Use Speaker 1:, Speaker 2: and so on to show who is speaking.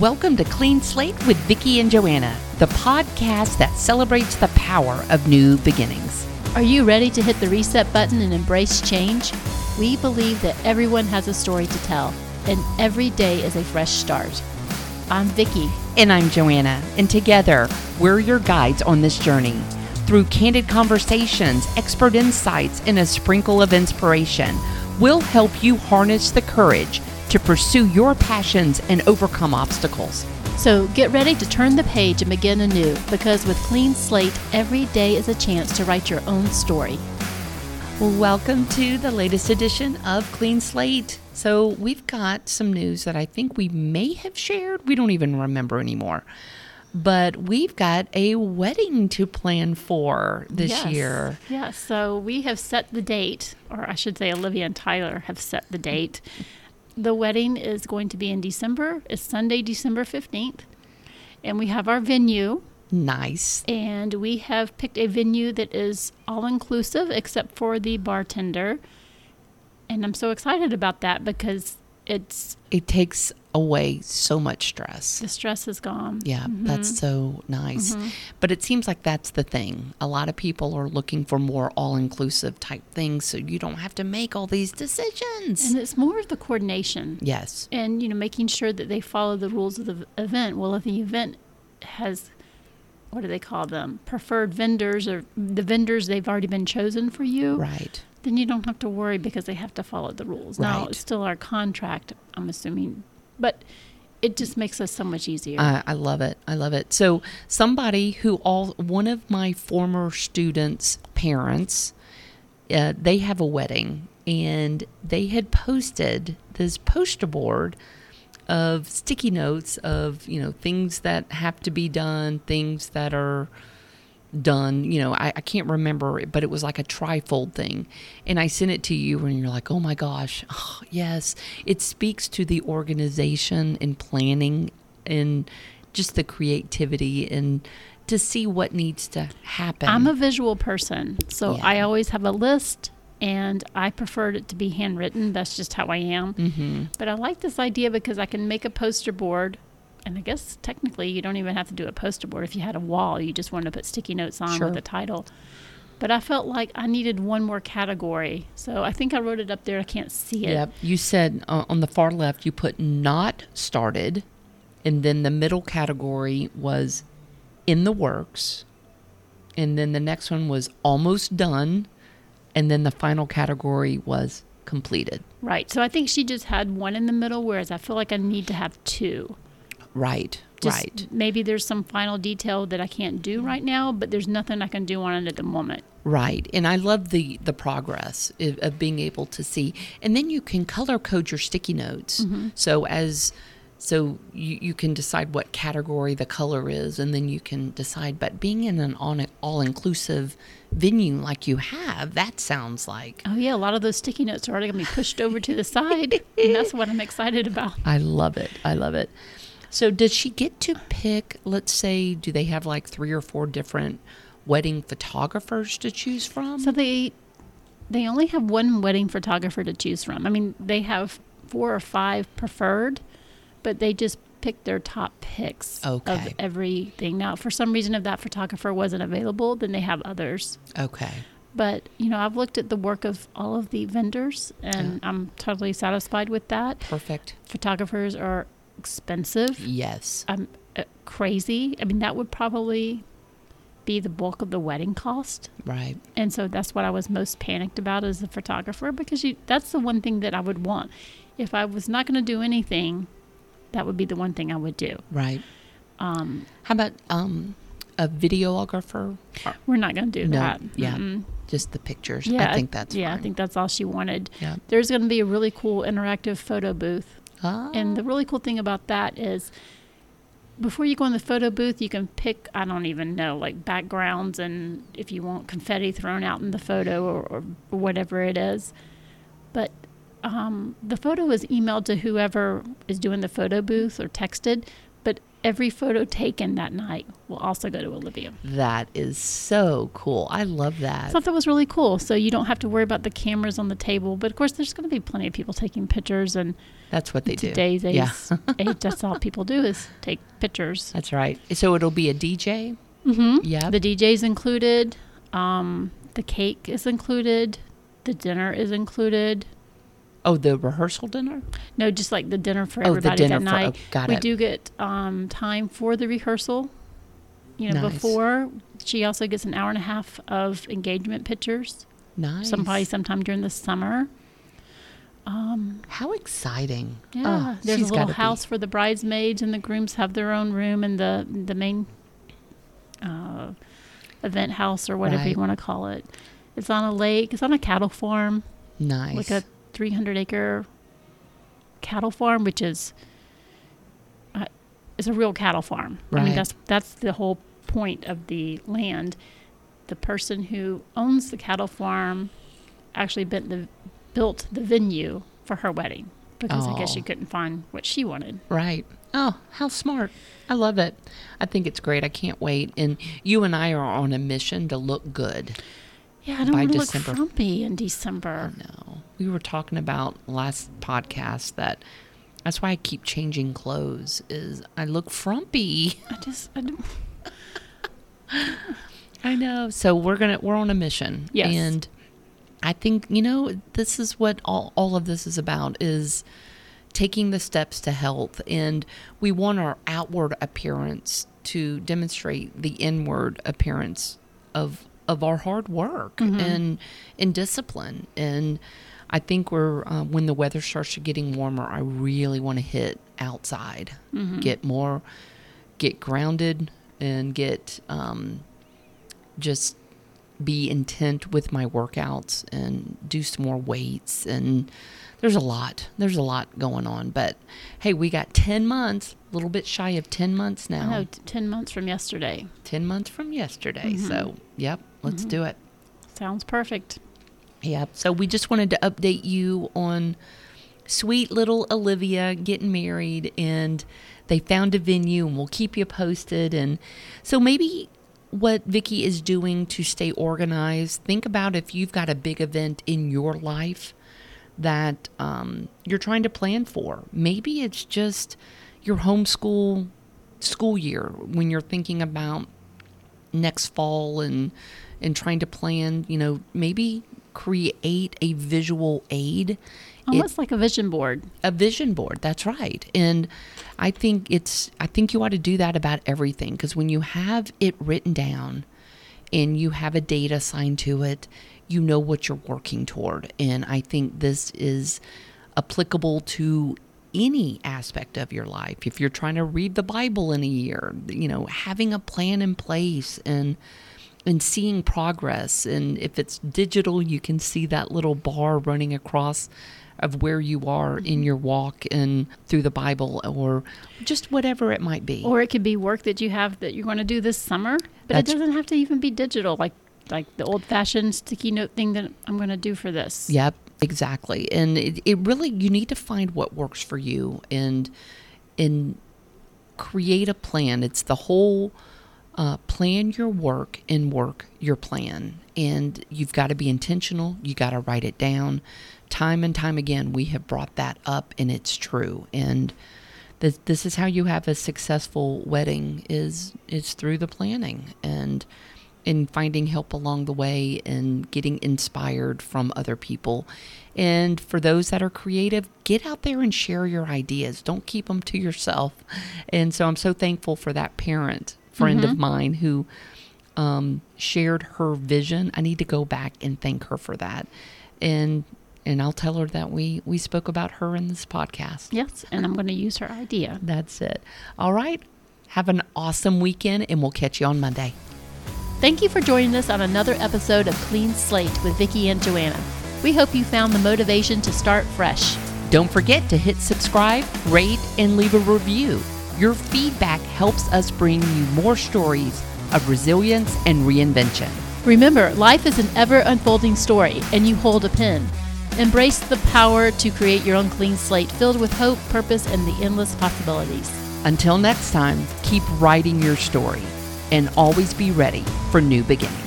Speaker 1: Welcome to Clean Slate with Vicki and Joanna, the podcast that celebrates the power of new beginnings.
Speaker 2: Are you ready to hit the reset button and embrace change? We believe that everyone has a story to tell, and every day is a fresh start. I'm Vicki.
Speaker 1: And I'm Joanna, and together we're your guides on this journey. Through candid conversations, expert insights, and a sprinkle of inspiration, we'll help you harness the courage to pursue your passions and overcome obstacles.
Speaker 2: So get ready to turn the page and begin anew because with Clean Slate, every day is a chance to write your own story.
Speaker 1: Well, welcome to the latest edition of Clean Slate. So, we've got some news that I think we may have shared. We don't even remember anymore. But we've got a wedding to plan for this
Speaker 2: yes.
Speaker 1: year.
Speaker 2: Yes. So, we have set the date, or I should say, Olivia and Tyler have set the date. The wedding is going to be in December. It's Sunday, December 15th. And we have our venue.
Speaker 1: Nice.
Speaker 2: And we have picked a venue that is all inclusive except for the bartender. And I'm so excited about that because it's
Speaker 1: It takes away so much stress.
Speaker 2: the stress is gone.
Speaker 1: Yeah, mm-hmm. that's so nice. Mm-hmm. But it seems like that's the thing. A lot of people are looking for more all inclusive type things so you don't have to make all these decisions.
Speaker 2: And it's more of the coordination.
Speaker 1: yes.
Speaker 2: and you know making sure that they follow the rules of the event well if the event has what do they call them preferred vendors or the vendors they've already been chosen for you
Speaker 1: Right.
Speaker 2: then you don't have to worry because they have to follow the rules now
Speaker 1: Right.
Speaker 2: it's still our contract i'm assuming but it just makes us so much easier
Speaker 1: I, I love it. I love it. So somebody who all one of my former students' parents, uh, they have a wedding, and they had posted this poster board of sticky notes of you know things that have to be done, things that are done. You know, I, I can't remember, it, but it was like a trifold thing. And I sent it to you, and you're like, oh my gosh, oh, yes. It speaks to the organization and planning and just the creativity and to see what needs to happen.
Speaker 2: i'm a visual person so
Speaker 1: Yeah.
Speaker 2: i always have a list and i preferred it to be handwritten that's just how i am
Speaker 1: mm-hmm.
Speaker 2: But I like this idea because I can make a poster board. And I guess technically you don't even have to do a poster board. If you had a wall, you just wanted to put sticky notes on
Speaker 1: Sure.
Speaker 2: with a title. But I felt like I needed one more category. So I think I wrote it up there. I can't see it.
Speaker 1: Yep. You said uh, on the far left, you put not started, and then the middle category was in the works, and then the next one was almost done, and then the final category was completed.
Speaker 2: Right. So I think she just had one in the middle, whereas I feel like I need to have two.
Speaker 1: Right.
Speaker 2: Just
Speaker 1: right.
Speaker 2: Maybe there's some final detail that I can't do right now, but there's nothing I can do on it at the moment.
Speaker 1: Right. And I love the the progress of, of being able to see. And then you can color code your sticky notes. Mm-hmm. So as so you, you can decide what category the color is and then you can decide but being in an all inclusive venue like you have, that sounds like
Speaker 2: Oh, yeah. A lot of those sticky notes are already going to be pushed over to the side. and that's what I'm excited about.
Speaker 1: I love it. I love it. So does she get to pick, let's say, do they have like three or four different wedding photographers to choose from?
Speaker 2: So they they only have one wedding photographer to choose from. I mean, they have four or five preferred, but they just pick their top picks of everything. Now, for some reason, if that photographer wasn't available, then they have others.
Speaker 1: okay.
Speaker 2: But you know, I've looked at the work of all of the vendors, and I'm totally satisfied with that.
Speaker 1: Perfect.
Speaker 2: Photographers are expensive.
Speaker 1: Yes.
Speaker 2: um, uh, crazy. I mean, that would probably be the bulk of the wedding cost.
Speaker 1: Right.
Speaker 2: And so that's what I was most panicked about as a photographer because you, that's the one thing that I would want. If I was not going to do anything, that would be the one thing I would do.
Speaker 1: Right.
Speaker 2: Um,
Speaker 1: How about um, a videographer?
Speaker 2: we're not going to do
Speaker 1: No,
Speaker 2: that.
Speaker 1: yeah.
Speaker 2: Mm-mm.
Speaker 1: Just the pictures.
Speaker 2: Yeah,
Speaker 1: I think that's
Speaker 2: yeah.
Speaker 1: fine.
Speaker 2: I think that's all she wanted.
Speaker 1: Yeah.
Speaker 2: There's going to be a really cool interactive photo booth,
Speaker 1: Ah,
Speaker 2: and the really cool thing about that is, before you go in the photo booth, you can pick I don't even know like backgrounds and if you want confetti thrown out in the photo or, or whatever it is, but um, the photo is emailed to whoever is doing the photo booth or texted. But every photo taken that night will also go to Olivia.
Speaker 1: That is so cool. I love that.
Speaker 2: I thought that was really cool. So you don't have to worry about the cameras on the table. But of course, there's going to be plenty of people taking pictures. And
Speaker 1: That's what they do.
Speaker 2: today's age,
Speaker 1: Yeah.
Speaker 2: age, that's all people do is take pictures.
Speaker 1: That's right. So it'll be a DJ.
Speaker 2: Mm-hmm.
Speaker 1: Yeah.
Speaker 2: The DJ's included. Um, the cake is included. The dinner is included.
Speaker 1: Oh, the rehearsal dinner.
Speaker 2: No, just like the dinner for
Speaker 1: Oh,
Speaker 2: everybody
Speaker 1: dinner
Speaker 2: that
Speaker 1: for-
Speaker 2: night.
Speaker 1: oh,
Speaker 2: we
Speaker 1: it.
Speaker 2: do get um, time for the rehearsal. You know,
Speaker 1: Nice.
Speaker 2: before she also gets an hour and a half of engagement pictures.
Speaker 1: Nice.
Speaker 2: Somebody sometime during the summer. Um,
Speaker 1: How exciting.
Speaker 2: yeah,
Speaker 1: Oh,
Speaker 2: there's a little
Speaker 1: gotta be-
Speaker 2: house for the bridesmaids, and the grooms have their own room in the the main uh, event house or whatever
Speaker 1: Right.
Speaker 2: you want to call it. It's on a lake. It's on a cattle farm,
Speaker 1: Nice.
Speaker 2: like a 300 acre cattle farm, which is uh, is a real cattle farm. I mean, that's that's the whole point of the land. The person who owns the cattle farm actually built the built the venue for her wedding because I guess she
Speaker 1: Oh.
Speaker 2: couldn't find what she wanted.
Speaker 1: Right. Oh, how smart. I love it. I think it's great. I can't wait. And you and I are on a mission to look good.
Speaker 2: Yeah, I don't want to look
Speaker 1: December.
Speaker 2: frumpy in December.
Speaker 1: No. We were talking about last podcast that that's why I keep changing clothes is I look frumpy.
Speaker 2: I just I don't.
Speaker 1: I know. So we're gonna we're on a mission.
Speaker 2: Yes.
Speaker 1: And I think, you know, this is what all, all of this is about is taking the steps to health and we want our outward appearance to demonstrate the inward appearance of of our hard work mm-hmm. and and discipline and I think we're uh, when the weather starts to getting warmer I really want to hit outside. Get more get grounded and get um, just be intent with my workouts and do some more weights and there's a lot there's a lot going on but hey we got 10 months a little bit shy of 10 months now.
Speaker 2: T- ten months from yesterday.
Speaker 1: 10 months from yesterday so yep let's do it.
Speaker 2: Sounds perfect.
Speaker 1: Yep. So we just wanted to update you on sweet little Olivia getting married and they found a venue and we'll keep you posted and so maybe what Vicki is doing to stay organized, think about if you've got a big event in your life that um, you're trying to plan for. Maybe it's just your homeschool school year when you're thinking about next fall and and trying to plan, you know, maybe create a visual aid. It-
Speaker 2: Almost like a vision board.
Speaker 1: a vision board that's right and i think it's i think you ought to do that about everything because when you have it written down and you have a date assigned to it you know what you're working toward and i think this is applicable to any aspect of your life if you're trying to read the bible in a year you know having a plan in place and and seeing progress and if it's digital you can see that little bar running across of where you are in mm-hmm. your walk and through the bible or just whatever it might be
Speaker 2: Or it could be work that you have that you're going to do this summer, but
Speaker 1: That's-
Speaker 2: it doesn't have to even be digital, like like the old fashioned sticky note thing that I'm going to do for this.
Speaker 1: Yep, exactly. And it, it really you need to find what works for you and and create a plan. It's the whole uh, plan your work and work your plan. And you've got to be intentional. You got to write it down. Time and time again, we have brought that up, and it's true. And this, this is how you have a successful wedding is is through the planning and in finding help along the way and getting inspired from other people. And for those that are creative, get out there and share your ideas. Don't keep them to yourself. And so I'm so thankful for that parent friend of mine who um, shared her vision. I need to go back and thank her for that. And and I'll tell her that we we spoke about her in this podcast.
Speaker 2: Yes, and I'm going to use her idea.
Speaker 1: That's it. All right. Have an awesome weekend and we'll catch you on Monday.
Speaker 2: Thank you for joining us on another episode of Clean Slate with Vicki and Joanna. We hope you found the motivation to start fresh.
Speaker 1: Don't forget to hit subscribe, rate, and leave a review. Your feedback helps us bring you more stories of resilience and reinvention.
Speaker 2: Remember, life is an ever unfolding story, and you hold a pen. Embrace the power to create your own clean slate filled with hope, purpose, and the endless possibilities.
Speaker 1: Until next time, keep writing your story and always be ready for new beginnings.